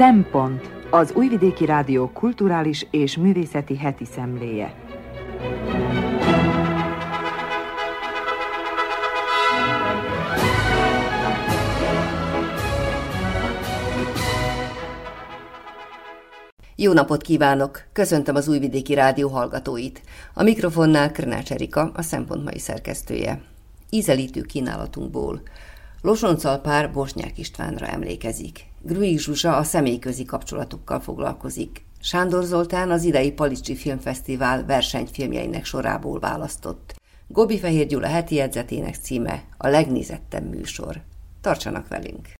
Szempont az Újvidéki Rádió kulturális és művészeti heti szemléje. Jó napot kívánok! Köszöntöm az Újvidéki Rádió hallgatóit. A mikrofonnál Krnács Erika, a Szempont mai szerkesztője. Ízelítő kínálatunkból. Losoncalpár Bosnyák Istvánra emlékezik. Grui Zsuzsa a személyközi kapcsolatokkal foglalkozik. Sándor Zoltán az idei Palicsi Filmfesztivál versenyfilmjeinek sorából választott. Gobi Fehér Gyula heti jegyzetének címe a legnézettebb műsor. Tartsanak velünk!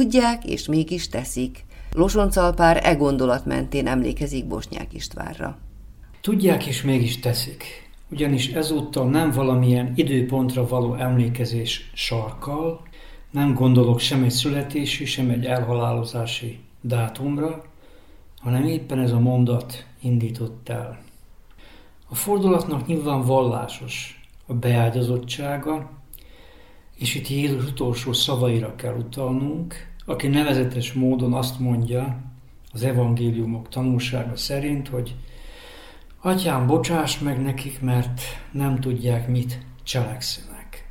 Tudják, és mégis teszik. Losoncalpár e gondolat mentén emlékezik Bosnyák Istvánra. Tudják, és mégis teszik. Ugyanis ezúttal nem valamilyen időpontra való emlékezés sarkal, nem gondolok sem egy születési, sem egy elhalálozási dátumra, hanem éppen ez a mondat indított el. A fordulatnak nyilván vallásos a beágyazottsága, és itt Jézus utolsó szavaira kell utalnunk, aki nevezetes módon azt mondja az evangéliumok tanulsága szerint, hogy Atyám, bocsáss meg nekik, mert nem tudják, mit cselekszenek.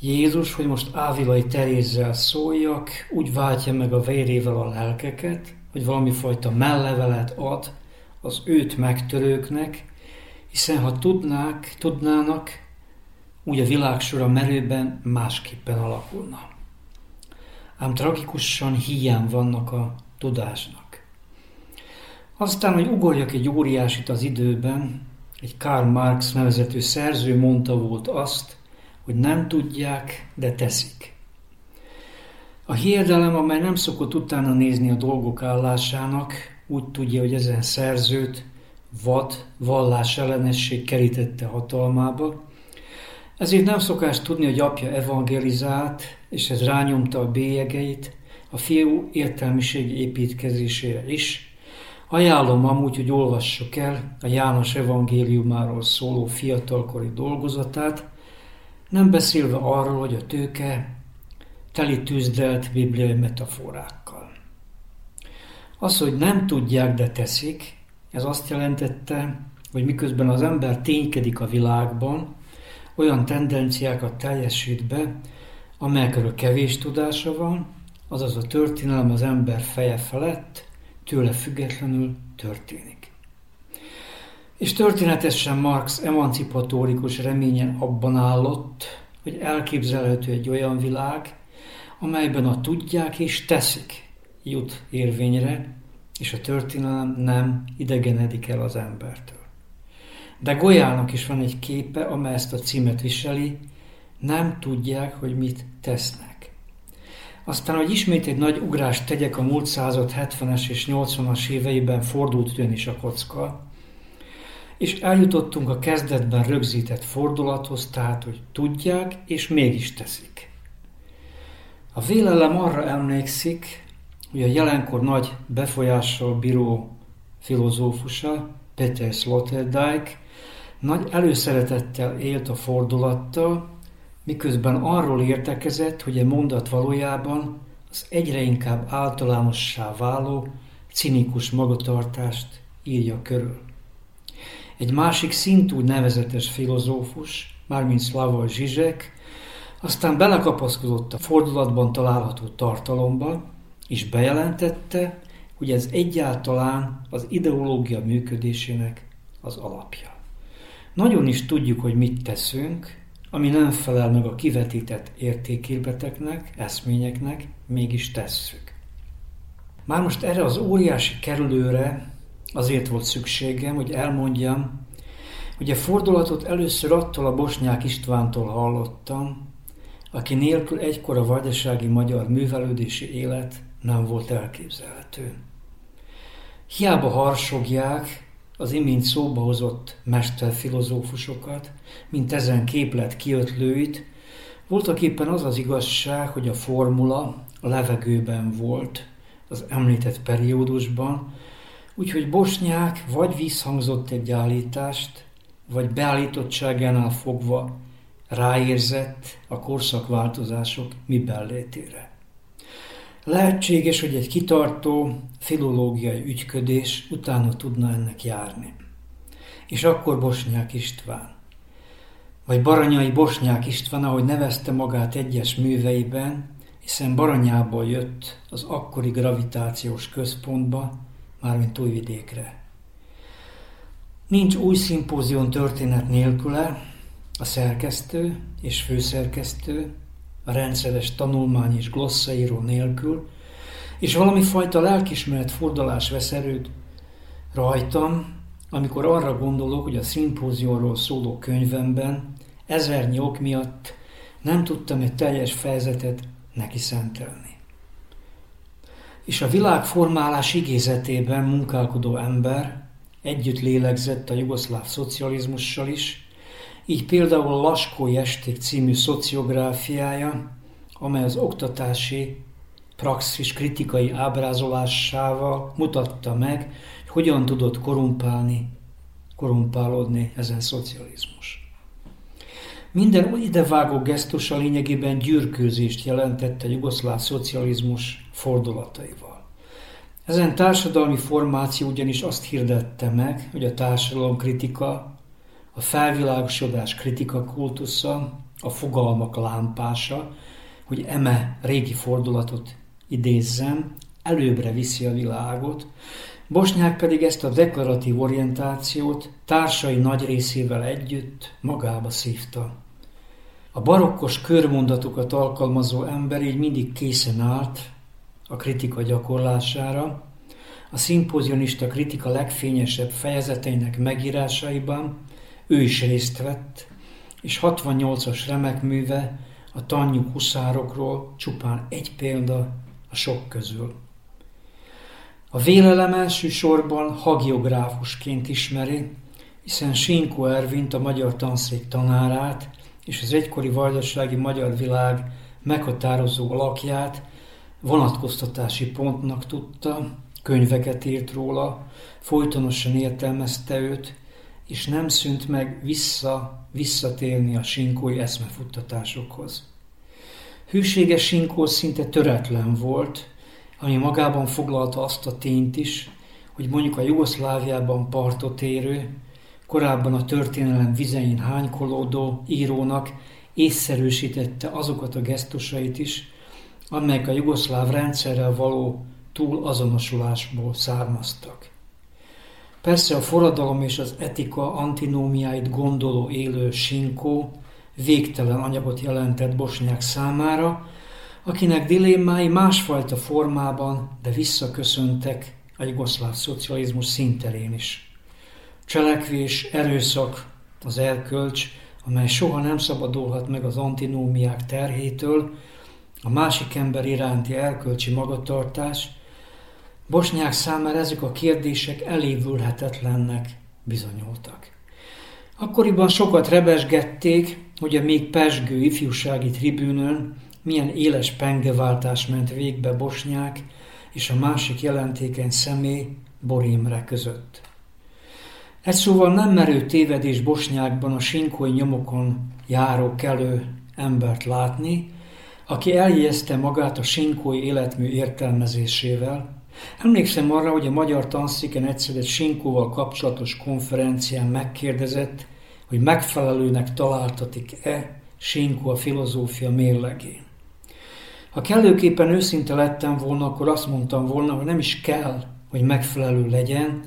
Jézus, hogy most Ávilai Terézzel szóljak, úgy váltja meg a vérével a lelkeket, hogy valami fajta mellevelet ad az őt megtörőknek, hiszen ha tudnák, tudnának, úgy a világ sora merőben másképpen alakulna. Ám tragikusan hiány vannak a tudásnak. Aztán, hogy ugorjak egy óriásit az időben, egy Karl Marx nevezetű szerző mondta volt azt, hogy nem tudják, de teszik. A hiedelem, amely nem szokott utána nézni a dolgok állásának, úgy tudja, hogy ezen szerzőt vad, vallás ellenesség kerítette hatalmába, ezért nem szokás tudni, hogy apja evangelizált, és ez rányomta a bélyegeit a fiú értelmiségi építkezésére is. Ajánlom amúgy, hogy olvassuk el a János evangéliumáról szóló fiatalkori dolgozatát, nem beszélve arról, hogy a tőke teli tűzdelt bibliai metaforákkal. Az, hogy nem tudják, de teszik, ez azt jelentette, hogy miközben az ember ténykedik a világban, olyan tendenciákat teljesít be, amelyekről kevés tudása van, azaz a történelem az ember feje felett, tőle függetlenül történik. És történetesen Marx emancipatórikus reményen abban állott, hogy elképzelhető egy olyan világ, amelyben a tudják és teszik jut érvényre, és a történelem nem idegenedik el az embertől. De Golyának is van egy képe, amely ezt a címet viseli, nem tudják, hogy mit tesznek. Aztán, hogy ismét egy nagy ugrást tegyek a múlt század 70-es és 80-as éveiben fordult ugyanis a kocka, és eljutottunk a kezdetben rögzített fordulathoz, tehát, hogy tudják, és mégis teszik. A vélelem arra emlékszik, hogy a jelenkor nagy befolyással bíró filozófusa, Peter Sloterdijk nagy előszeretettel élt a fordulattal, miközben arról értekezett, hogy a mondat valójában az egyre inkább általánossá váló cinikus magatartást írja körül. Egy másik szintúgy nevezetes filozófus, mármint Slavoj Zsizsek, aztán belekapaszkodott a fordulatban található tartalomba, és bejelentette, hogy ez egyáltalán az ideológia működésének az alapja. Nagyon is tudjuk, hogy mit teszünk, ami nem felel meg a kivetített értékélbeteknek, eszményeknek, mégis tesszük. Már most erre az óriási kerülőre azért volt szükségem, hogy elmondjam, hogy a fordulatot először attól a Bosnyák Istvántól hallottam, aki nélkül egykor a vajdasági magyar művelődési élet nem volt elképzelhető. Hiába harsogják az imént szóba hozott mesterfilozófusokat, mint ezen képlet kiötlőit, voltak éppen az az igazság, hogy a formula a levegőben volt az említett periódusban, úgyhogy Bosnyák vagy visszhangzott egy állítást, vagy beállítottságánál fogva ráérzett a korszakváltozások miben létére. Lehetséges, hogy egy kitartó filológiai ügyködés utána tudna ennek járni. És akkor Bosnyák István, vagy Baranyai Bosnyák István, ahogy nevezte magát egyes műveiben, hiszen Baranyából jött az akkori gravitációs központba, mármint Újvidékre. Nincs új szimpózion történet nélküle, a szerkesztő és főszerkesztő a rendszeres tanulmány és glosszaíró nélkül, és valami fajta lelkismeret fordulás vesz erőt rajtam, amikor arra gondolok, hogy a szimpózióról szóló könyvemben ezernyi ok miatt nem tudtam egy teljes fejezetet neki szentelni. És a világformálás igézetében munkálkodó ember együtt lélegzett a jugoszláv szocializmussal is, így például Laskói Esték című szociográfiája, amely az oktatási praxis kritikai ábrázolásával mutatta meg, hogy hogyan tudott korumpálni, korumpálódni ezen szocializmus. Minden idevágó gesztusa lényegében gyűrkőzést jelentett a jugoszláv szocializmus fordulataival. Ezen társadalmi formáció ugyanis azt hirdette meg, hogy a társadalomkritika a felvilágosodás kritika kultusza, a fogalmak lámpása, hogy eme régi fordulatot idézzem, előbbre viszi a világot, Bosnyák pedig ezt a deklaratív orientációt társai nagy részével együtt magába szívta. A barokkos körmondatokat alkalmazó ember így mindig készen állt a kritika gyakorlására, a szimpozionista kritika legfényesebb fejezeteinek megírásaiban, ő is részt vett, és 68-as remek műve a tannyú huszárokról csupán egy példa a sok közül. A vélelem elsősorban hagiográfusként ismeri, hiszen Sinkó Ervint, a magyar tanszék tanárát és az egykori vajdasági magyar világ meghatározó alakját vonatkoztatási pontnak tudta, könyveket írt róla, folytonosan értelmezte őt, és nem szűnt meg vissza, visszatérni a sinkói eszmefuttatásokhoz. Hűséges sinkó szinte töretlen volt, ami magában foglalta azt a tényt is, hogy mondjuk a Jugoszláviában partot érő, korábban a történelem vizein hánykolódó írónak észszerűsítette azokat a gesztusait is, amelyek a jugoszláv rendszerrel való túl azonosulásból származtak. Persze a forradalom és az etika antinómiáit gondoló élő Sinkó végtelen anyagot jelentett Bosnyák számára, akinek dilémái másfajta formában, de visszaköszöntek a jugoszláv szocializmus szinterén is. Cselekvés, erőszak, az erkölcs, amely soha nem szabadulhat meg az antinómiák terhétől, a másik ember iránti erkölcsi magatartás – Bosnyák számára ezek a kérdések elévülhetetlennek bizonyultak. Akkoriban sokat rebesgették, hogy a még pesgő ifjúsági tribűnön milyen éles pengeváltás ment végbe Bosnyák és a másik jelentékeny személy Borimre között. Egy szóval nem merő tévedés Bosnyákban a sinkói nyomokon járó kelő embert látni, aki eljegyezte magát a sinkói életmű értelmezésével. Emlékszem arra, hogy a magyar tanszéken egyszer egy sinkóval kapcsolatos konferencián megkérdezett, hogy megfelelőnek találtatik-e sinkó a filozófia mérlegén. Ha kellőképpen őszinte lettem volna, akkor azt mondtam volna, hogy nem is kell, hogy megfelelő legyen,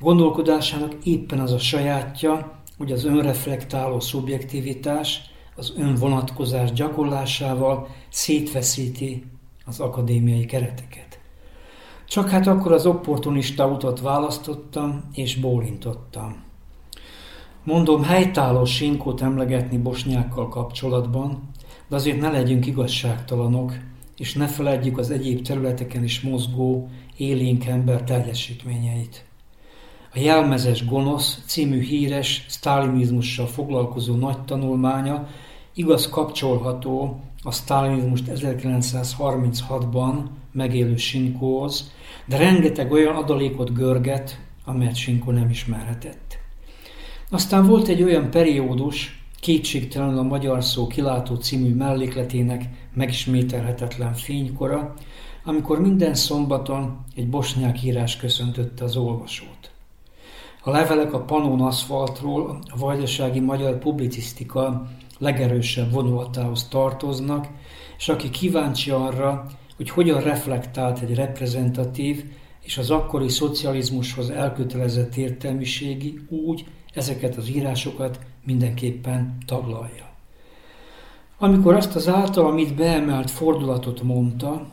gondolkodásának éppen az a sajátja, hogy az önreflektáló szubjektivitás az önvonatkozás gyakorlásával szétveszíti az akadémiai kereteket. Csak hát akkor az opportunista utat választottam, és bólintottam. Mondom, helytálló sinkót emlegetni bosnyákkal kapcsolatban, de azért ne legyünk igazságtalanok, és ne feledjük az egyéb területeken is mozgó, élénk ember teljesítményeit. A Jelmezes Gonosz című híres sztálinizmussal foglalkozó nagy tanulmánya igaz kapcsolható a sztálinizmust 1936-ban megélő Sinkóhoz, de rengeteg olyan adalékot görget, amelyet Sinkó nem ismerhetett. Aztán volt egy olyan periódus, kétségtelenül a Magyar Szó kilátó című mellékletének megismételhetetlen fénykora, amikor minden szombaton egy bosnyák írás köszöntötte az olvasót. A levelek a Panon aszfaltról a vajdasági magyar publicisztika legerősebb vonulatához tartoznak, és aki kíváncsi arra, hogy hogyan reflektált egy reprezentatív és az akkori szocializmushoz elkötelezett értelmiségi, úgy ezeket az írásokat mindenképpen taglalja. Amikor azt az által, amit beemelt fordulatot mondta,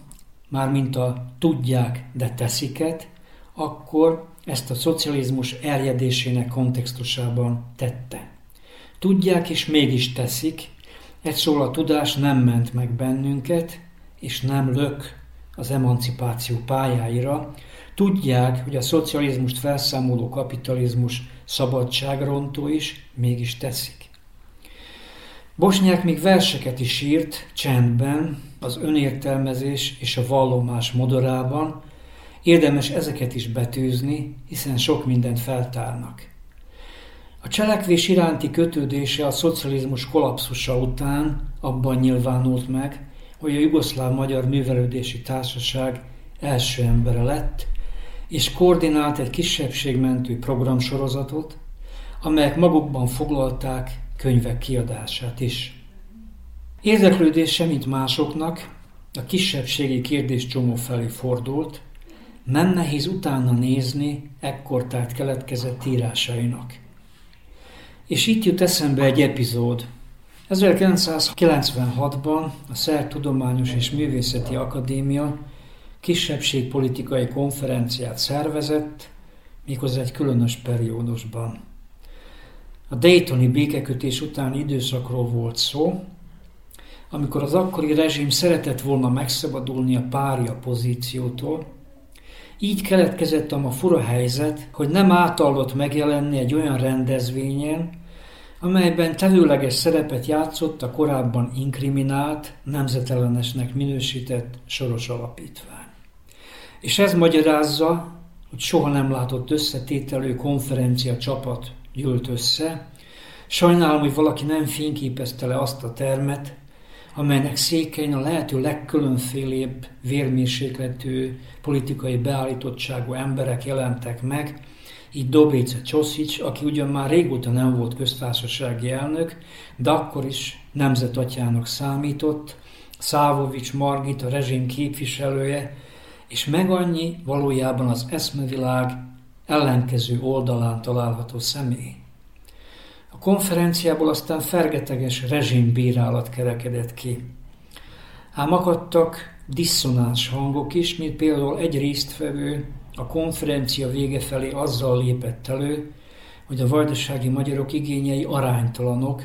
már mint a tudják, de tesziket, akkor ezt a szocializmus erjedésének kontextusában tette. Tudják és mégis teszik, egy szól a tudás nem ment meg bennünket, és nem lök az emancipáció pályáira. Tudják, hogy a szocializmust felszámoló kapitalizmus szabadságrontó is, mégis teszik. Bosnyák még verseket is írt csendben, az önértelmezés és a vallomás modorában, érdemes ezeket is betűzni, hiszen sok mindent feltárnak. A cselekvés iránti kötődése a szocializmus kollapsusa után abban nyilvánult meg, hogy a Jugoszláv Magyar Művelődési Társaság első embere lett, és koordinált egy kisebbségmentő programsorozatot, amelyek magukban foglalták könyvek kiadását is. Érdeklődése, mint másoknak, a kisebbségi kérdéscsomó felé fordult, nem nehéz utána nézni ekkortárt keletkezett írásainak. És itt jut eszembe egy epizód. 1996-ban a Szerb Tudományos és Művészeti Akadémia kisebbségpolitikai konferenciát szervezett, méghozzá egy különös periódusban. A Daytoni békekötés utáni időszakról volt szó, amikor az akkori rezsim szeretett volna megszabadulni a párja pozíciótól, így keletkezett a fura helyzet, hogy nem átallott megjelenni egy olyan rendezvényen, amelyben tevőleges szerepet játszott a korábban inkriminált, nemzetellenesnek minősített soros alapítvány. És ez magyarázza, hogy soha nem látott összetételő konferencia csapat gyűlt össze. Sajnálom, hogy valaki nem fényképezte le azt a termet, amelynek székein a lehető legkülönfélébb vérmérsékletű politikai beállítottságú emberek jelentek meg, így Dobrice Csoszics, aki ugyan már régóta nem volt köztársasági elnök, de akkor is nemzetatyának számított, Szávovics Margit, a rezsim képviselője, és meg annyi valójában az eszmevilág ellenkező oldalán található személy. A konferenciából aztán fergeteges rezsimbírálat kerekedett ki. Ám akadtak diszonáns hangok is, mint például egy résztvevő a konferencia vége felé azzal lépett elő, hogy a vajdasági magyarok igényei aránytalanok,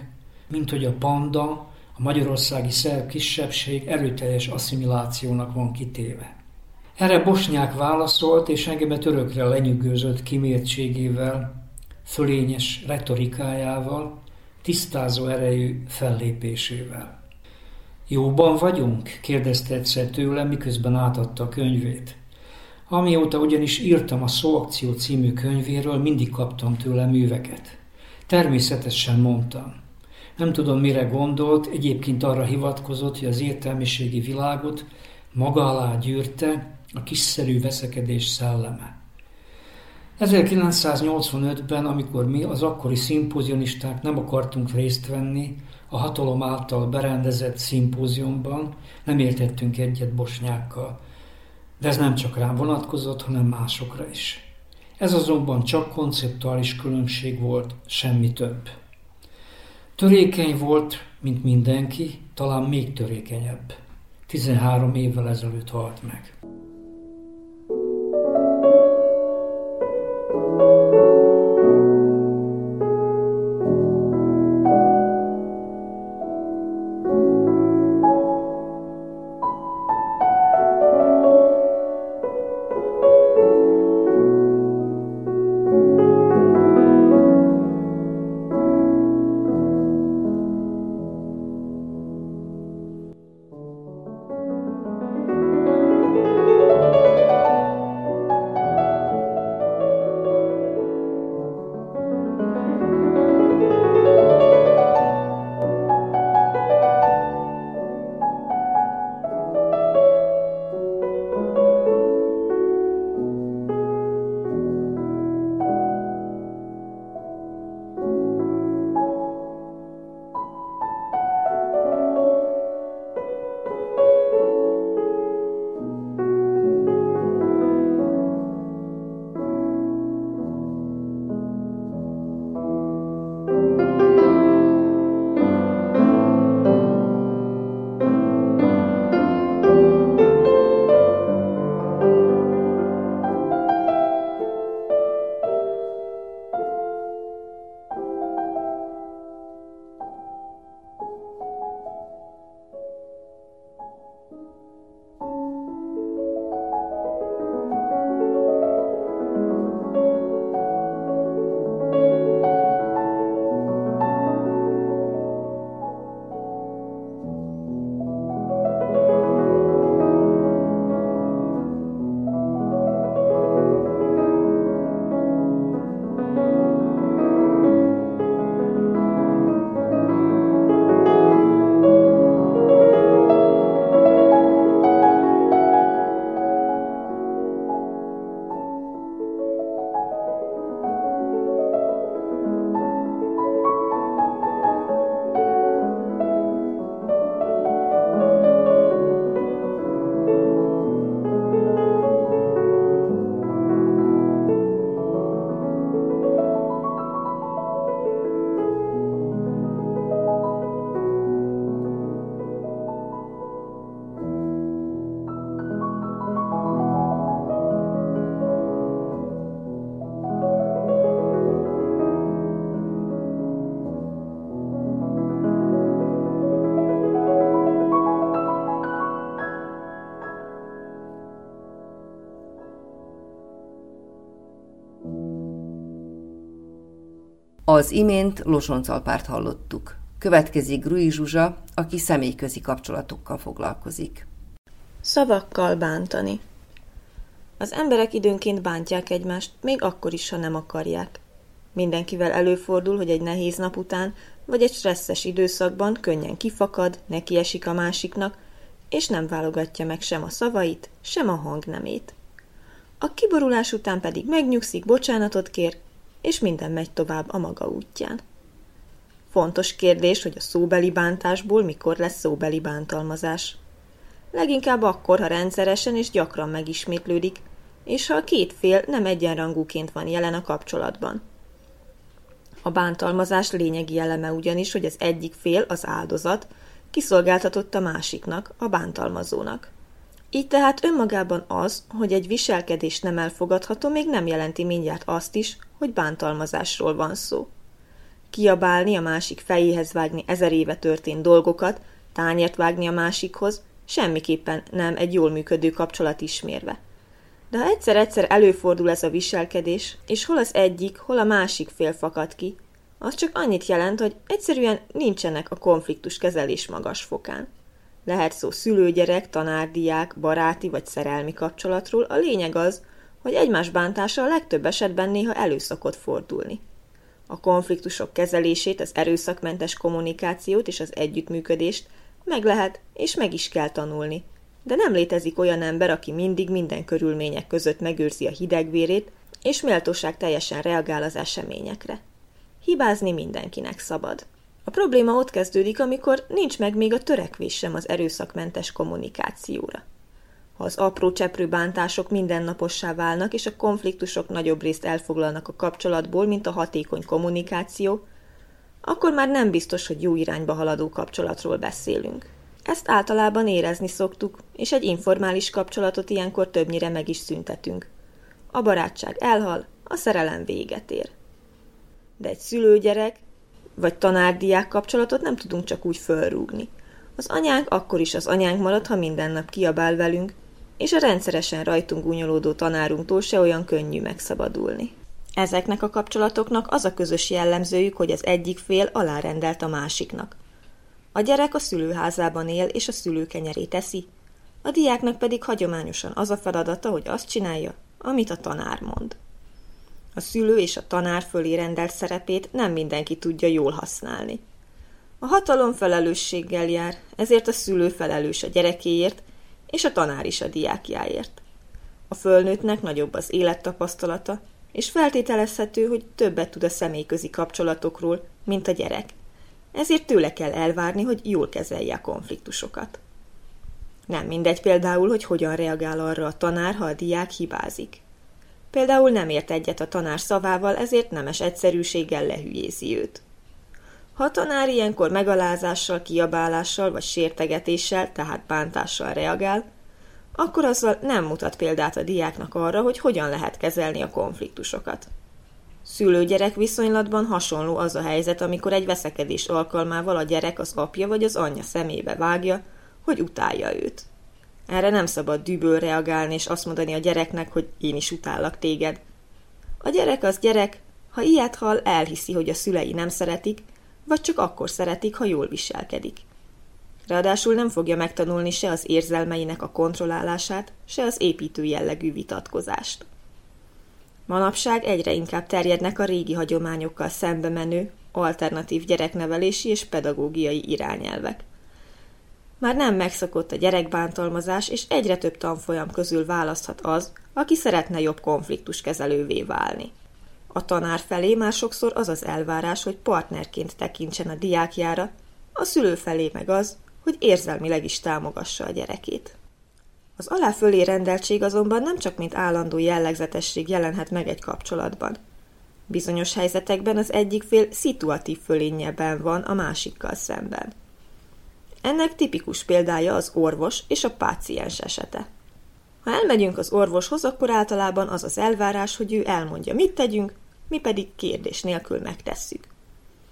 mint hogy a panda, a magyarországi szerb kisebbség erőteljes asszimilációnak van kitéve. Erre Bosnyák válaszolt, és engemet örökre lenyűgözött kimértségével, fölényes retorikájával, tisztázó erejű fellépésével. Jóban vagyunk? kérdezte egyszer tőlem, miközben átadta a könyvét. Amióta ugyanis írtam a Szóakció című könyvéről, mindig kaptam tőle műveket. Természetesen mondtam. Nem tudom, mire gondolt, egyébként arra hivatkozott, hogy az értelmiségi világot maga alá gyűrte a kiszerű veszekedés szelleme. 1985-ben, amikor mi az akkori szimpozionisták nem akartunk részt venni a hatalom által berendezett szimpóziumban, nem értettünk egyet bosnyákkal. De ez nem csak rám vonatkozott, hanem másokra is. Ez azonban csak konceptuális különbség volt, semmi több. Törékeny volt, mint mindenki, talán még törékenyebb. 13 évvel ezelőtt halt meg. Az imént Losoncalpárt hallottuk. Következik Grui Zsuzsa, aki személyközi kapcsolatokkal foglalkozik. Szavakkal bántani. Az emberek időnként bántják egymást, még akkor is, ha nem akarják. Mindenkivel előfordul, hogy egy nehéz nap után, vagy egy stresszes időszakban könnyen kifakad, nekiesik a másiknak, és nem válogatja meg sem a szavait, sem a hangnemét. A kiborulás után pedig megnyugszik, bocsánatot kér, és minden megy tovább a maga útján. Fontos kérdés, hogy a szóbeli bántásból mikor lesz szóbeli bántalmazás. Leginkább akkor, ha rendszeresen és gyakran megismétlődik, és ha a két fél nem egyenrangúként van jelen a kapcsolatban. A bántalmazás lényegi eleme ugyanis, hogy az egyik fél, az áldozat, kiszolgáltatott a másiknak, a bántalmazónak. Így tehát önmagában az, hogy egy viselkedés nem elfogadható, még nem jelenti mindjárt azt is, hogy bántalmazásról van szó. Kiabálni a másik fejéhez vágni ezer éve történt dolgokat, tányért vágni a másikhoz, semmiképpen nem egy jól működő kapcsolat ismérve. De ha egyszer-egyszer előfordul ez a viselkedés, és hol az egyik, hol a másik fél fakad ki, az csak annyit jelent, hogy egyszerűen nincsenek a konfliktus kezelés magas fokán. Lehet szó szülőgyerek, tanárdiák, baráti vagy szerelmi kapcsolatról, a lényeg az, hogy egymás bántása a legtöbb esetben néha elő szokott fordulni. A konfliktusok kezelését, az erőszakmentes kommunikációt és az együttműködést meg lehet és meg is kell tanulni. De nem létezik olyan ember, aki mindig minden körülmények között megőrzi a hidegvérét, és méltóság teljesen reagál az eseményekre. Hibázni mindenkinek szabad. A probléma ott kezdődik, amikor nincs meg még a törekvés sem az erőszakmentes kommunikációra. Ha az apró cseprő bántások mindennapossá válnak, és a konfliktusok nagyobb részt elfoglalnak a kapcsolatból, mint a hatékony kommunikáció, akkor már nem biztos, hogy jó irányba haladó kapcsolatról beszélünk. Ezt általában érezni szoktuk, és egy informális kapcsolatot ilyenkor többnyire meg is szüntetünk. A barátság elhal, a szerelem véget ér. De egy szülőgyerek vagy tanárdiák kapcsolatot nem tudunk csak úgy fölrúgni. Az anyánk akkor is az anyánk marad, ha minden nap kiabál velünk, és a rendszeresen rajtunk gúnyolódó tanárunktól se olyan könnyű megszabadulni. Ezeknek a kapcsolatoknak az a közös jellemzőjük, hogy az egyik fél alárendelt a másiknak. A gyerek a szülőházában él, és a szülő kenyerét eszi, a diáknak pedig hagyományosan az a feladata, hogy azt csinálja, amit a tanár mond. A szülő és a tanár fölé rendelt szerepét nem mindenki tudja jól használni. A hatalom felelősséggel jár, ezért a szülő felelős a gyerekéért, és a tanár is a diákjáért. A fölnőttnek nagyobb az élettapasztalata, és feltételezhető, hogy többet tud a személyközi kapcsolatokról, mint a gyerek. Ezért tőle kell elvárni, hogy jól kezelje a konfliktusokat. Nem mindegy például, hogy hogyan reagál arra a tanár, ha a diák hibázik. Például nem ért egyet a tanár szavával, ezért nemes egyszerűséggel lehülyézi őt. Ha a tanár ilyenkor megalázással, kiabálással vagy sértegetéssel, tehát bántással reagál, akkor azzal nem mutat példát a diáknak arra, hogy hogyan lehet kezelni a konfliktusokat. Szülő-gyerek viszonylatban hasonló az a helyzet, amikor egy veszekedés alkalmával a gyerek az apja vagy az anyja szemébe vágja, hogy utálja őt. Erre nem szabad düböl reagálni és azt mondani a gyereknek, hogy én is utállak téged. A gyerek az gyerek, ha ilyet hall, elhiszi, hogy a szülei nem szeretik, vagy csak akkor szeretik, ha jól viselkedik. Ráadásul nem fogja megtanulni se az érzelmeinek a kontrollálását, se az építő jellegű vitatkozást. Manapság egyre inkább terjednek a régi hagyományokkal szembe menő, alternatív gyereknevelési és pedagógiai irányelvek. Már nem megszokott a gyerekbántalmazás, és egyre több tanfolyam közül választhat az, aki szeretne jobb konfliktuskezelővé válni. A tanár felé már sokszor az az elvárás, hogy partnerként tekintsen a diákjára, a szülő felé meg az, hogy érzelmileg is támogassa a gyerekét. Az alá fölé rendeltség azonban nem csak mint állandó jellegzetesség jelenhet meg egy kapcsolatban. Bizonyos helyzetekben az egyik fél szituatív fölényében van a másikkal szemben. Ennek tipikus példája az orvos és a páciens esete. Ha elmegyünk az orvoshoz, akkor általában az az elvárás, hogy ő elmondja, mit tegyünk, mi pedig kérdés nélkül megtesszük.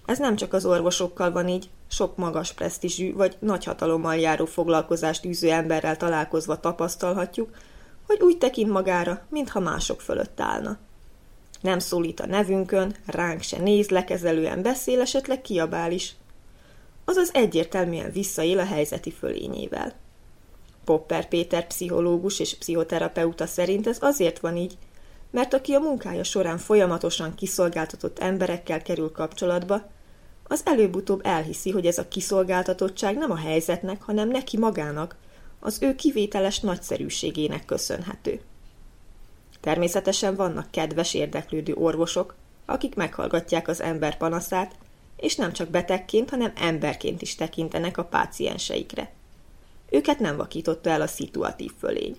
Ez nem csak az orvosokkal van így, sok magas presztízsű vagy nagy hatalommal járó foglalkozást űző emberrel találkozva tapasztalhatjuk, hogy úgy tekint magára, mintha mások fölött állna. Nem szólít a nevünkön, ránk se néz, lekezelően beszél, esetleg kiabál is. Azaz egyértelműen visszaél a helyzeti fölényével. Popper Péter pszichológus és pszichoterapeuta szerint ez azért van így, mert aki a munkája során folyamatosan kiszolgáltatott emberekkel kerül kapcsolatba, az előbb-utóbb elhiszi, hogy ez a kiszolgáltatottság nem a helyzetnek, hanem neki magának, az ő kivételes nagyszerűségének köszönhető. Természetesen vannak kedves érdeklődő orvosok, akik meghallgatják az ember panaszát, és nem csak betegként, hanem emberként is tekintenek a pácienseikre. Őket nem vakította el a szituatív fölény.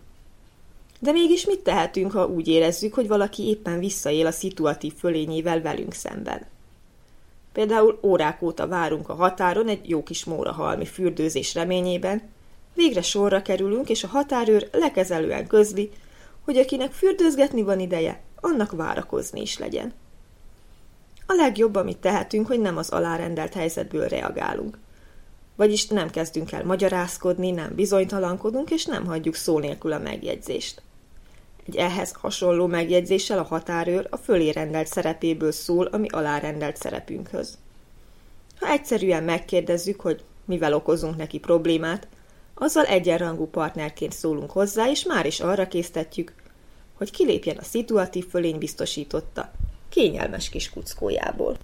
De mégis mit tehetünk, ha úgy érezzük, hogy valaki éppen visszaél a szituatív fölényével velünk szemben? Például órák óta várunk a határon egy jó kis mórahalmi fürdőzés reményében, végre sorra kerülünk, és a határőr lekezelően közli, hogy akinek fürdőzgetni van ideje, annak várakozni is legyen. A legjobb, amit tehetünk, hogy nem az alárendelt helyzetből reagálunk. Vagyis nem kezdünk el magyarázkodni, nem bizonytalankodunk, és nem hagyjuk szó nélkül a megjegyzést. Egy ehhez hasonló megjegyzéssel a határőr a fölé rendelt szerepéből szól, ami alárendelt szerepünkhöz. Ha egyszerűen megkérdezzük, hogy mivel okozunk neki problémát, azzal egyenrangú partnerként szólunk hozzá, és már is arra késztetjük, hogy kilépjen a szituatív fölény biztosította, kényelmes kis kuckójából.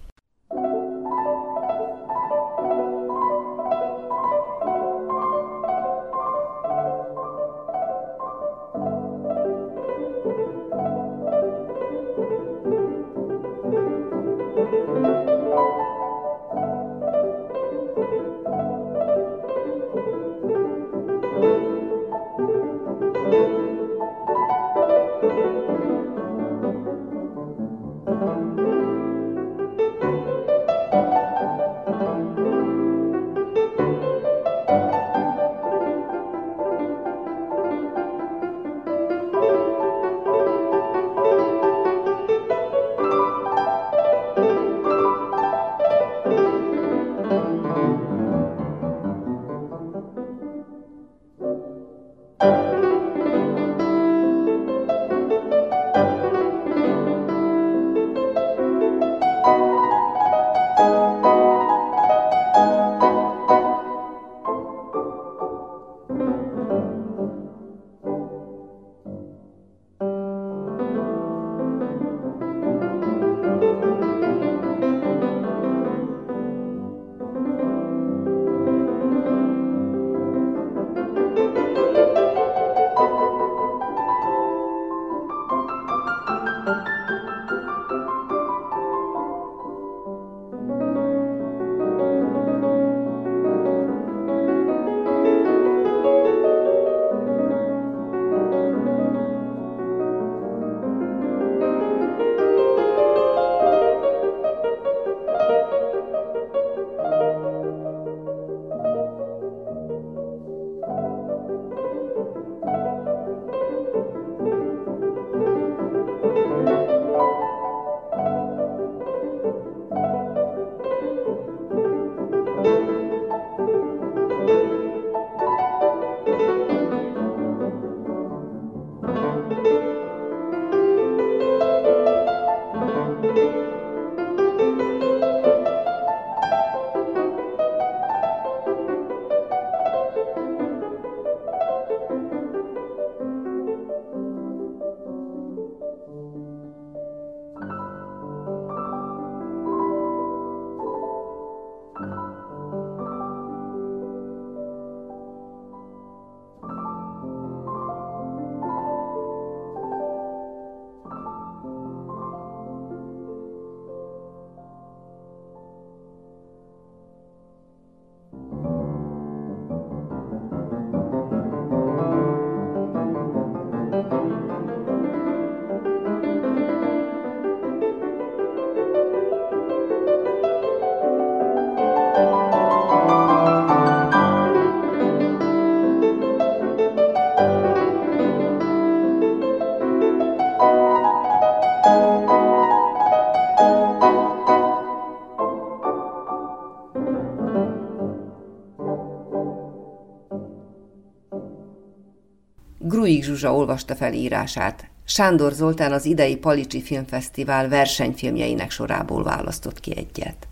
Zsuzsa olvasta fel írását. Sándor Zoltán az idei Palicsi Filmfesztivál versenyfilmjeinek sorából választott ki egyet.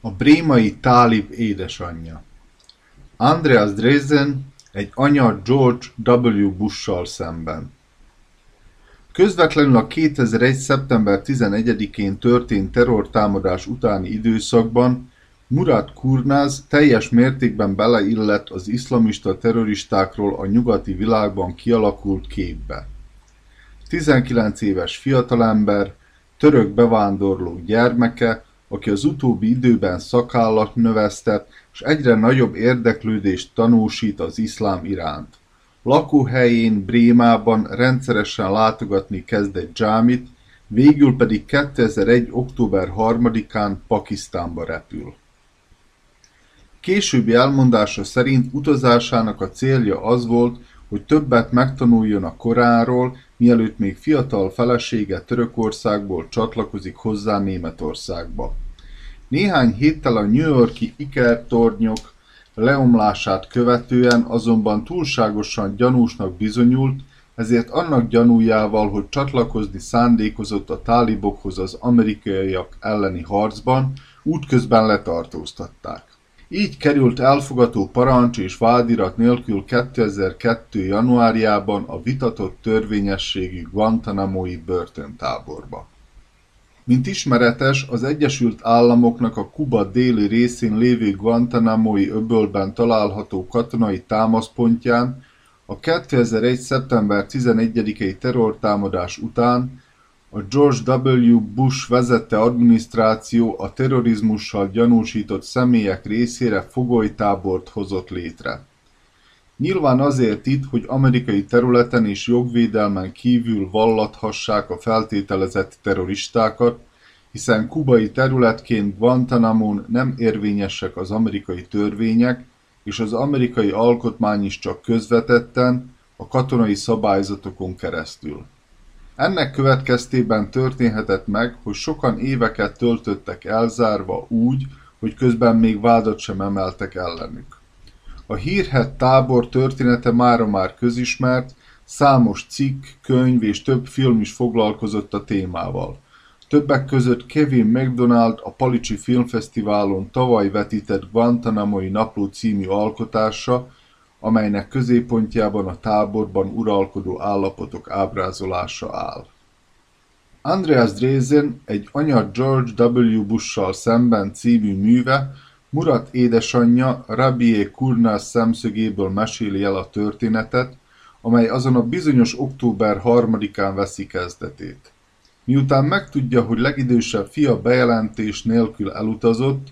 A brémai Tálib édesanyja Andreas Dresden egy anya George W. Bush-sal szemben. Közvetlenül a 2001. szeptember 11-én történt terrortámadás utáni időszakban Murat Kurnaz teljes mértékben beleillett az iszlamista terroristákról a nyugati világban kialakult képbe. 19 éves fiatalember, török bevándorló gyermeke, aki az utóbbi időben szakállat növesztett, és egyre nagyobb érdeklődést tanúsít az iszlám iránt. Lakóhelyén Brémában rendszeresen látogatni kezdett dzsámit, végül pedig 2001. október 3-án Pakisztánba repül. Későbbi elmondása szerint utazásának a célja az volt, hogy többet megtanuljon a Koránról, mielőtt még fiatal felesége Törökországból csatlakozik hozzá Németországba. Néhány héttel a New Yorki ikertornyok leomlását követően azonban túlságosan gyanúsnak bizonyult, ezért annak gyanújával, hogy csatlakozni szándékozott a tálibokhoz az amerikaiak elleni harcban, útközben letartóztatták. Így került elfogató parancs és vádirat nélkül 2002. januárjában a vitatott törvényességű Guantanamo-i börtöntáborba. Mint ismeretes, az Egyesült Államoknak a Kuba déli részén lévő Guantanamo-i öbölben található katonai támaszpontján a 2001. szeptember 11-i terrortámadás után a George W. Bush vezette adminisztráció a terrorizmussal gyanúsított személyek részére fogolytábort hozott létre. Nyilván azért itt, hogy amerikai területen és jogvédelmen kívül vallathassák a feltételezett terroristákat, hiszen kubai területként Guantanamon nem érvényesek az amerikai törvények, és az amerikai alkotmány is csak közvetetten, a katonai szabályzatokon keresztül. Ennek következtében történhetett meg, hogy sokan éveket töltöttek elzárva úgy, hogy közben még vádat sem emeltek ellenük. A hírhedt tábor története mára már közismert, számos cikk, könyv és több film is foglalkozott a témával. Többek között Kevin McDonald a Palicsi Filmfesztiválon tavaly vetített Guantanamo-i napló című alkotása, amelynek középpontjában a táborban uralkodó állapotok ábrázolása áll. Andreas Dresen egy Anya George W. Bush-sal szemben című műve Murat édesanyja Rabie Kurnaz szemszögéből meséli el a történetet, amely azon a bizonyos október harmadikán veszi kezdetét. Miután megtudja, hogy legidősebb fia bejelentés nélkül elutazott,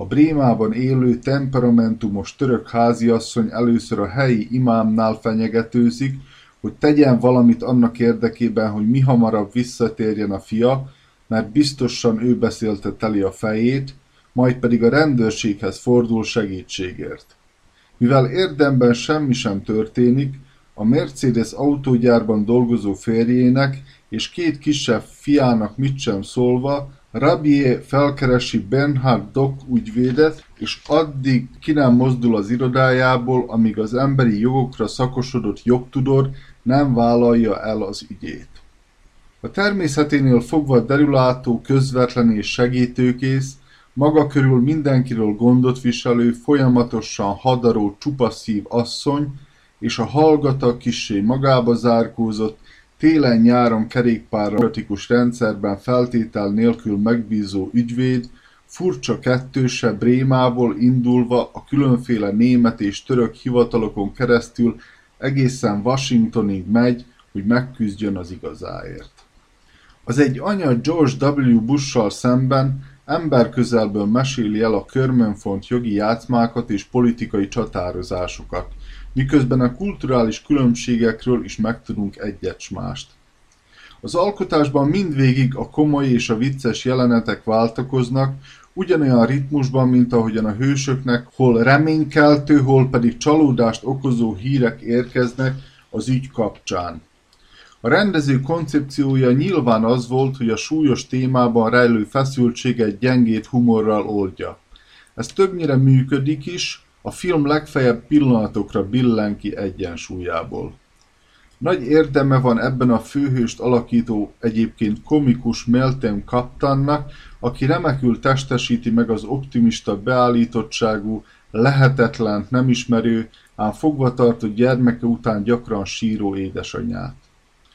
a Brémában élő temperamentumos török háziasszony először a helyi imámnál fenyegetőzik, hogy tegyen valamit annak érdekében, hogy mihamarabb visszatérjen a fia, mert biztosan ő beszélte teli a fejét, majd pedig a rendőrséghez fordul segítségért. Mivel érdemben semmi sem történik, a Mercedes autógyárban dolgozó férjének és két kisebb fiának mit sem szólva, Rabier felkeresi Bernhard Dock ügyvédet, és addig ki nem mozdul az irodájából, amíg az emberi jogokra szakosodott jogtudor nem vállalja el az ügyét. A természeténél fogva derülátó, közvetlen és segítőkész, maga körül mindenkiről gondot viselő, folyamatosan hadaró csupaszív asszony, és a hallgata kissé magába zárkózott, télen-nyáron kerékpárra bürokratikus rendszerben feltétel nélkül megbízó ügyvéd, furcsa kettőse Brémából indulva a különféle német és török hivatalokon keresztül egészen Washingtonig megy, hogy megküzdjön az igazáért. Az egy anya George W. Bush-sal szemben emberközelből meséli el a körmönfont jogi játszmákat és politikai csatározásokat, miközben a kulturális különbségekről is megtudunk egyet mást. Az alkotásban mindvégig a komoly és a vicces jelenetek váltakoznak, ugyanolyan ritmusban, mint ahogyan a hősöknek hol reménykeltő, hol pedig csalódást okozó hírek érkeznek az ügy kapcsán. A rendező koncepciója nyilván az volt, hogy a súlyos témában rejlő feszültséget gyengét humorral oldja. Ez többnyire működik is, a film legfeljebb pillanatokra billen ki egyensúlyából. Nagy érdeme van ebben a főhőst alakító, egyébként komikus Meltem Kaptannak, aki remekül testesíti meg az optimista beállítottságú, lehetetlent nem ismerő, ám fogvatartott gyermeke után gyakran síró édesanyját.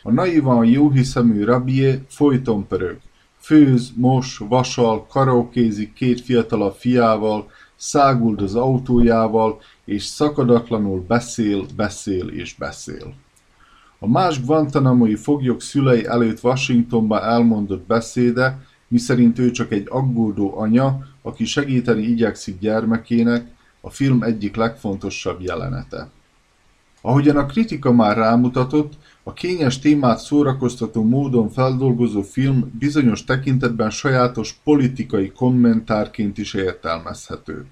A naivan jóhiszemű Rabie folyton pörög. Főz, mos, vasal, karaokézik két fiatalabb fiával, száguld az autójával, és szakadatlanul beszél, beszél és beszél. A más Guantanamo-i foglyok szülei előtt Washingtonban elmondott beszéde, miszerint ő csak egy aggódó anya, aki segíteni igyekszik gyermekének, a film egyik legfontosabb jelenete. Ahogyan a kritika már rámutatott, a kényes témát szórakoztató módon feldolgozó film bizonyos tekintetben sajátos politikai kommentárként is értelmezhető.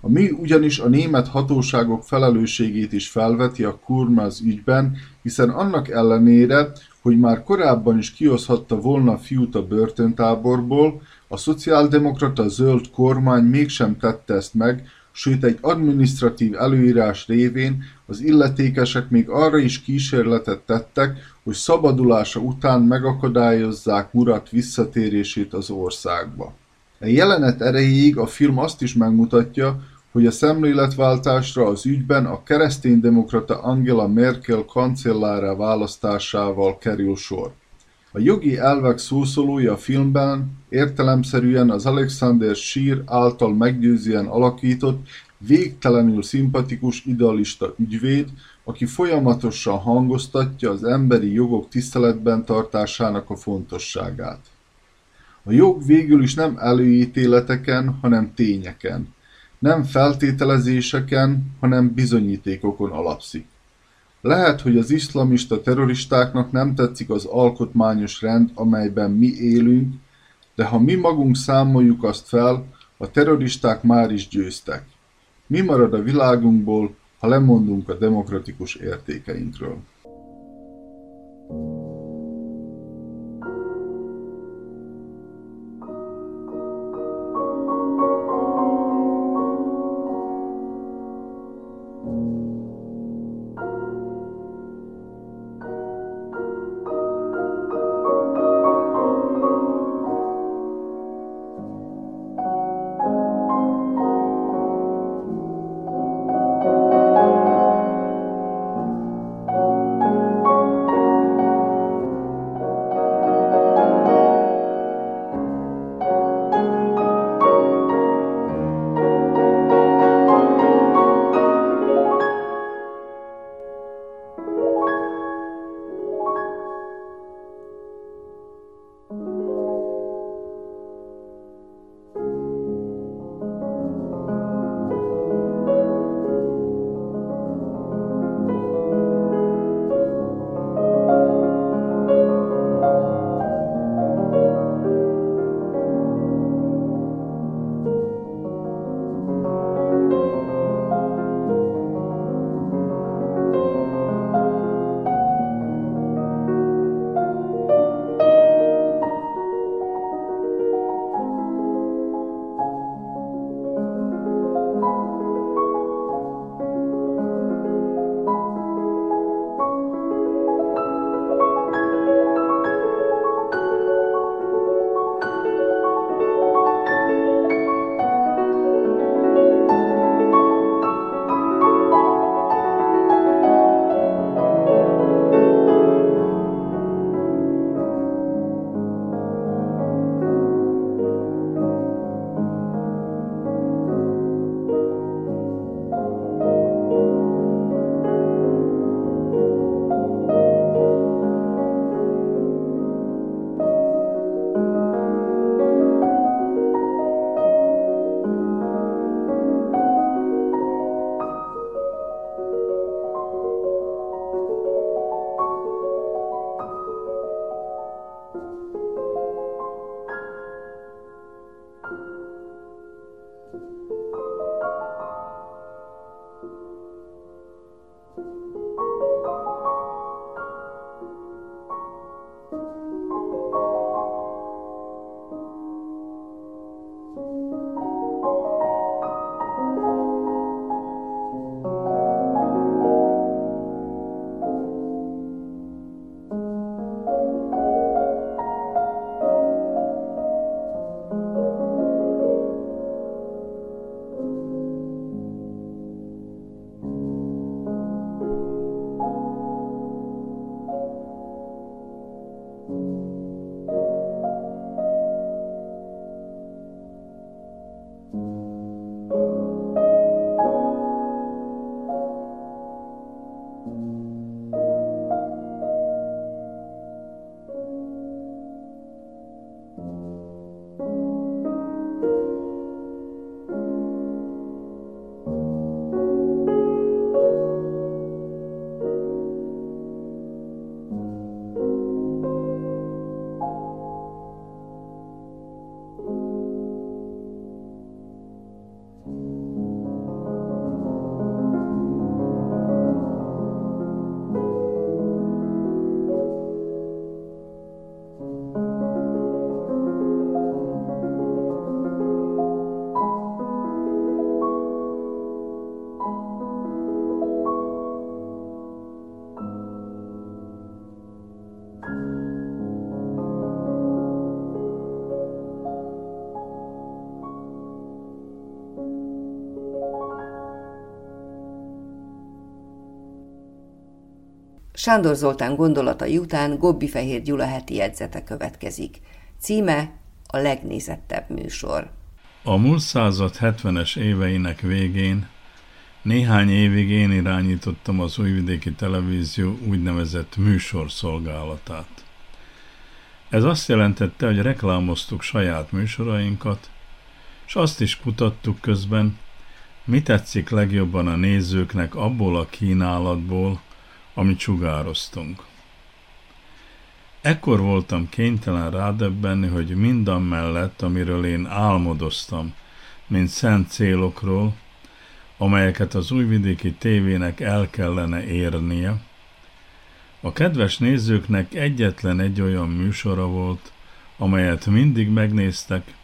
A mű ugyanis a német hatóságok felelősségét is felveti a Kurmaz ügyben, hiszen annak ellenére, hogy már korábban is kihozhatta volna a fiút a börtöntáborból, a szociáldemokrata zöld kormány mégsem tette ezt meg, sőt egy adminisztratív előírás révén az illetékesek még arra is kísérletet tettek, hogy szabadulása után megakadályozzák Murat visszatérését az országba. A jelenet erejéig a film azt is megmutatja, hogy a szemléletváltásra az ügyben a kereszténydemokrata Angela Merkel kancellárá választásával kerül sor. A jogi elvek szószólója a filmben értelemszerűen az Alexander Scheer által meggyőzően alakított, végtelenül szimpatikus idealista ügyvéd, aki folyamatosan hangoztatja az emberi jogok tiszteletben tartásának a fontosságát. A jog végül is nem előítéleteken, hanem tényeken, nem feltételezéseken, hanem bizonyítékokon alapszik. Lehet, hogy az iszlamista terroristáknak nem tetszik az alkotmányos rend, amelyben mi élünk, de ha mi magunk számoljuk azt fel, a terroristák már is győztek. Mi marad a világunkból, ha lemondunk a demokratikus értékeinkről? thank you Sándor Zoltán gondolatai után Gobbi Fehér Gyula heti jegyzete következik. Címe a legnézettebb műsor. A múlt század 70-es éveinek végén néhány évig én irányítottam az újvidéki televízió úgynevezett műsorszolgálatát. Ez azt jelentette, hogy reklámoztuk saját műsorainkat, és azt is kutattuk közben, mi tetszik legjobban a nézőknek abból a kínálatból, amit sugároztunk. Ekkor voltam kénytelen rádöbbenni, hogy mindan mellett, amiről én álmodoztam, mint szent célokról, amelyeket az újvidéki tévének el kellene érnie, a kedves nézőknek egyetlen egy olyan műsora volt, amelyet mindig megnéztek,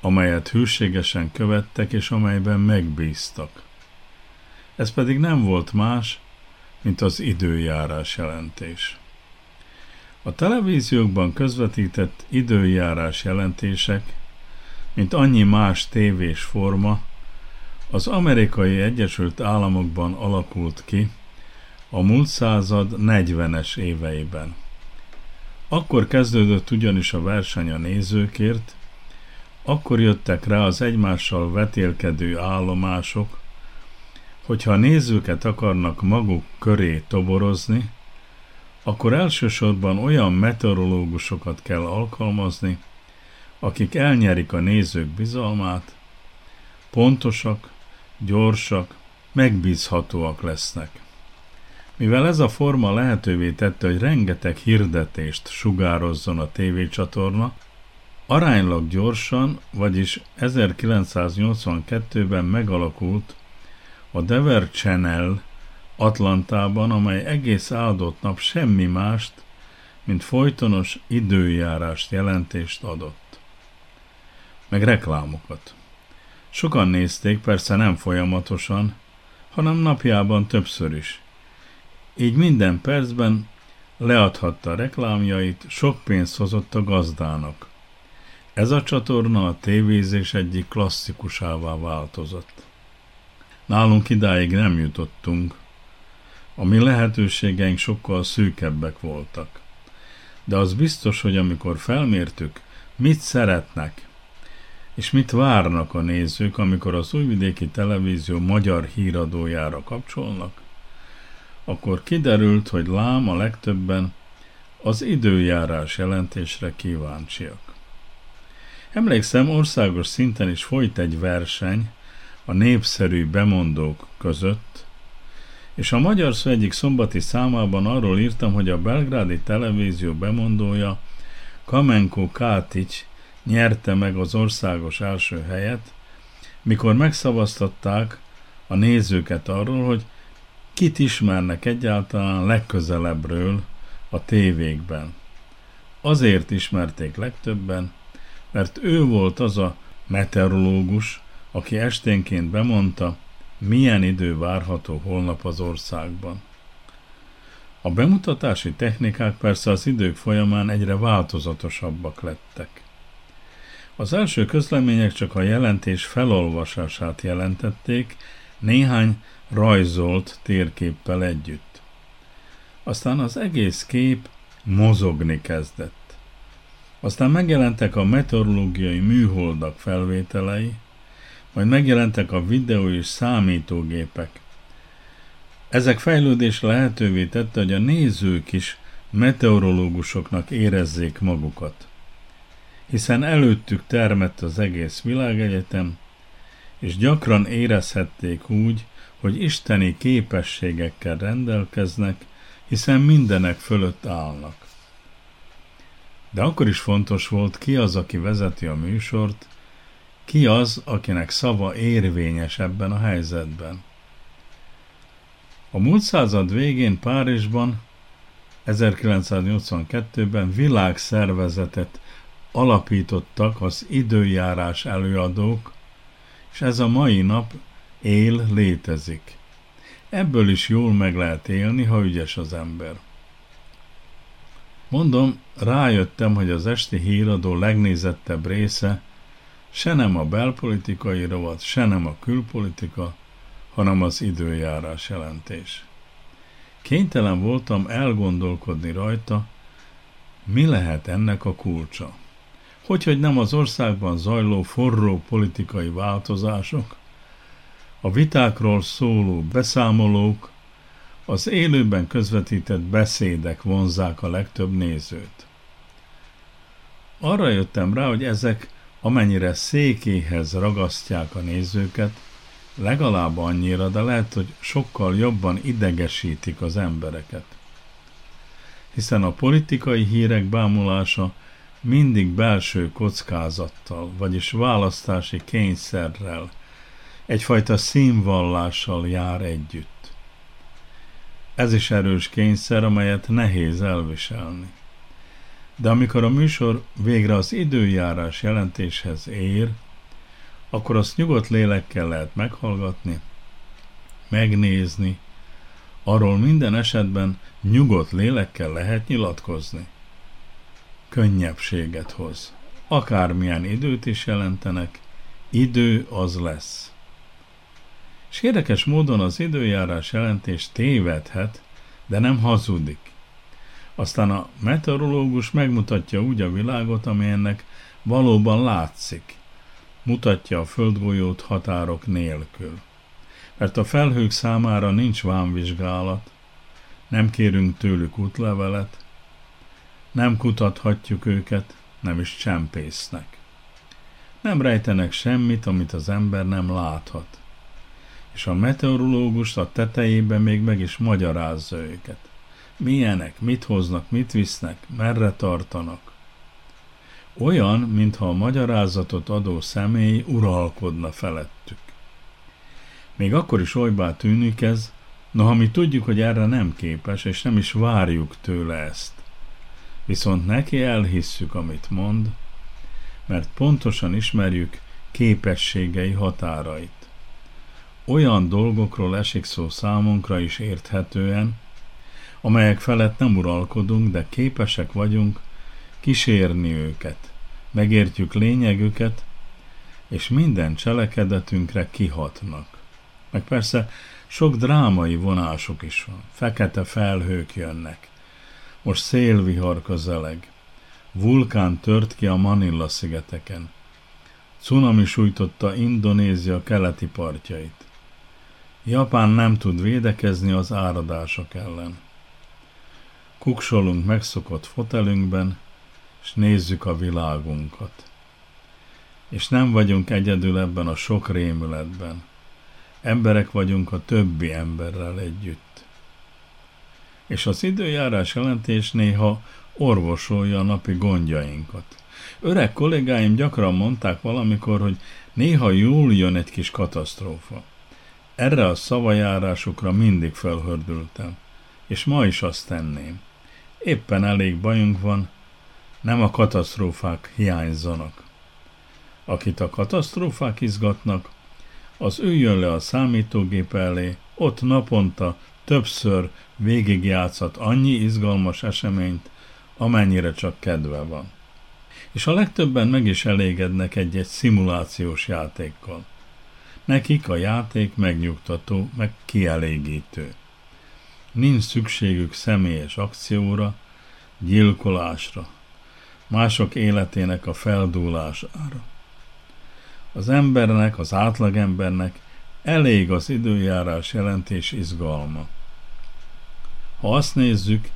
amelyet hűségesen követtek, és amelyben megbíztak. Ez pedig nem volt más, mint az időjárás jelentés. A televíziókban közvetített időjárás jelentések, mint annyi más tévés forma, az amerikai Egyesült Államokban alakult ki a múlt század 40-es éveiben. Akkor kezdődött ugyanis a verseny a nézőkért, akkor jöttek rá az egymással vetélkedő állomások, hogyha a nézőket akarnak maguk köré toborozni, akkor elsősorban olyan meteorológusokat kell alkalmazni, akik elnyerik a nézők bizalmát, pontosak, gyorsak, megbízhatóak lesznek. Mivel ez a forma lehetővé tette, hogy rengeteg hirdetést sugározzon a tévécsatorna, aránylag gyorsan, vagyis 1982-ben megalakult a Dever Channel Atlantában, amely egész áldott nap semmi mást, mint folytonos időjárást jelentést adott. Meg reklámokat. Sokan nézték, persze nem folyamatosan, hanem napjában többször is. Így minden percben leadhatta reklámjait, sok pénzt hozott a gazdának. Ez a csatorna a tévézés egyik klasszikusává változott. Nálunk idáig nem jutottunk. A mi lehetőségeink sokkal szűkebbek voltak. De az biztos, hogy amikor felmértük, mit szeretnek, és mit várnak a nézők, amikor az újvidéki televízió magyar híradójára kapcsolnak, akkor kiderült, hogy lám a legtöbben az időjárás jelentésre kíváncsiak. Emlékszem, országos szinten is folyt egy verseny a népszerű bemondók között, és a Magyar Szó egyik szombati számában arról írtam, hogy a belgrádi televízió bemondója Kamenko Kátics nyerte meg az országos első helyet, mikor megszavaztatták a nézőket arról, hogy kit ismernek egyáltalán legközelebbről a tévékben. Azért ismerték legtöbben, mert ő volt az a meteorológus, aki esténként bemondta, milyen idő várható holnap az országban. A bemutatási technikák persze az idők folyamán egyre változatosabbak lettek. Az első közlemények csak a jelentés felolvasását jelentették, néhány rajzolt térképpel együtt. Aztán az egész kép mozogni kezdett. Aztán megjelentek a meteorológiai műholdak felvételei, majd megjelentek a videó és számítógépek. Ezek fejlődés lehetővé tette, hogy a nézők is meteorológusoknak érezzék magukat. Hiszen előttük termett az egész világegyetem, és gyakran érezhették úgy, hogy isteni képességekkel rendelkeznek, hiszen mindenek fölött állnak. De akkor is fontos volt, ki az, aki vezeti a műsort, ki az, akinek szava érvényes ebben a helyzetben. A múlt század végén Párizsban 1982-ben világszervezetet alapítottak az időjárás előadók, és ez a mai nap él, létezik. Ebből is jól meg lehet élni, ha ügyes az ember. Mondom, rájöttem, hogy az esti híradó legnézettebb része se nem a belpolitikai rovat, se nem a külpolitika, hanem az időjárás jelentés. kénytelen voltam elgondolkodni rajta, mi lehet ennek a kulcsa. Hogy, hogy nem az országban zajló forró politikai változások, a vitákról szóló beszámolók, az élőben közvetített beszédek vonzák a legtöbb nézőt. Arra jöttem rá, hogy ezek, amennyire székéhez ragasztják a nézőket, legalább annyira, de lehet, hogy sokkal jobban idegesítik az embereket. Hiszen a politikai hírek bámulása mindig belső kockázattal, vagyis választási kényszerrel, egyfajta színvallással jár együtt. Ez is erős kényszer, amelyet nehéz elviselni. De amikor a műsor végre az időjárás jelentéshez ér, akkor azt nyugodt lélekkel lehet meghallgatni, megnézni, arról minden esetben nyugodt lélekkel lehet nyilatkozni. Könnyebbséget hoz. Akármilyen időt is jelentenek, idő az lesz. És érdekes módon az időjárás jelentés tévedhet, de nem hazudik. Aztán a meteorológus megmutatja úgy a világot, ami ennek valóban látszik. Mutatja a földgolyót határok nélkül. Mert a felhők számára nincs vámvizsgálat, nem kérünk tőlük útlevelet, nem kutathatjuk őket, nem is csempésznek. Nem rejtenek semmit, amit az ember nem láthat. És a meteorológus a tetejében még meg is magyarázza őket milyenek, mit hoznak, mit visznek, merre tartanak. Olyan, mintha a magyarázatot adó személy uralkodna felettük. Még akkor is olybá tűnik ez, noha mi tudjuk, hogy erre nem képes, és nem is várjuk tőle ezt. Viszont neki elhisszük, amit mond, mert pontosan ismerjük képességei határait. Olyan dolgokról esik szó számunkra is érthetően, amelyek felett nem uralkodunk, de képesek vagyunk kísérni őket. Megértjük lényegüket, és minden cselekedetünkre kihatnak. Meg persze sok drámai vonások is van. Fekete felhők jönnek. Most szélvihar közeleg. Vulkán tört ki a Manilla szigeteken. Cunami sújtotta Indonézia keleti partjait. Japán nem tud védekezni az áradások ellen. Kuksolunk megszokott fotelünkben, és nézzük a világunkat. És nem vagyunk egyedül ebben a sok rémületben. Emberek vagyunk a többi emberrel együtt. És az időjárás jelentés néha orvosolja a napi gondjainkat. Öreg kollégáim gyakran mondták valamikor, hogy néha jól jön egy kis katasztrófa. Erre a szavajárásukra mindig felhördültem, és ma is azt tenném. Éppen elég bajunk van, nem a katasztrófák hiányzanak. Akit a katasztrófák izgatnak, az üljön le a számítógép elé, ott naponta többször végigjátszhat annyi izgalmas eseményt, amennyire csak kedve van. És a legtöbben meg is elégednek egy-egy szimulációs játékkal. Nekik a játék megnyugtató, meg kielégítő. Nincs szükségük személyes akcióra, gyilkolásra, mások életének a feldúlására. Az embernek, az átlagembernek elég az időjárás jelentés izgalma. Ha azt nézzük,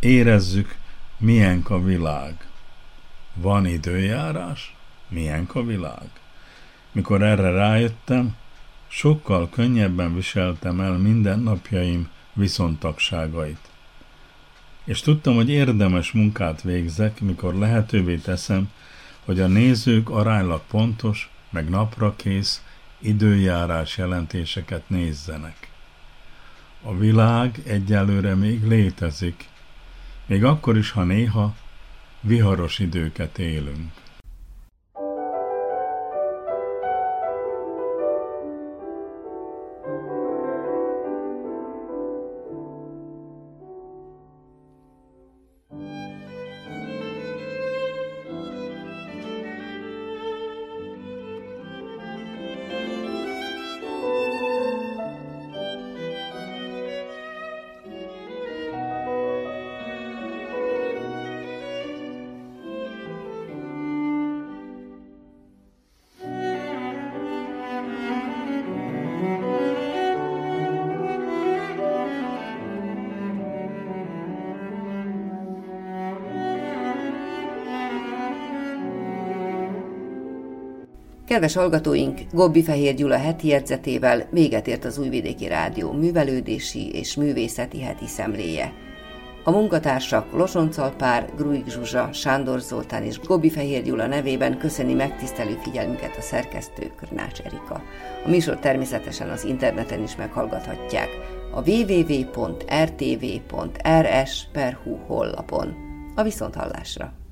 érezzük, milyen a világ. Van időjárás? Milyen a világ? Mikor erre rájöttem, sokkal könnyebben viseltem el mindennapjaim viszontagságait. És tudtam, hogy érdemes munkát végzek, mikor lehetővé teszem, hogy a nézők aránylag pontos, meg napra kész időjárás jelentéseket nézzenek. A világ egyelőre még létezik, még akkor is, ha néha viharos időket élünk. Kedves hallgatóink, Gobbi Fehér Gyula heti jegyzetével véget ért az Újvidéki Rádió művelődési és művészeti heti szemléje. A munkatársak Losoncal Pár, Gruig Zsuzsa, Sándor Zoltán és Gobbi Fehér Gyula nevében köszöni megtisztelő figyelmüket a szerkesztő Körnács Erika. A műsor természetesen az interneten is meghallgathatják a www.rtv.rs.hu hollapon. A viszonthallásra!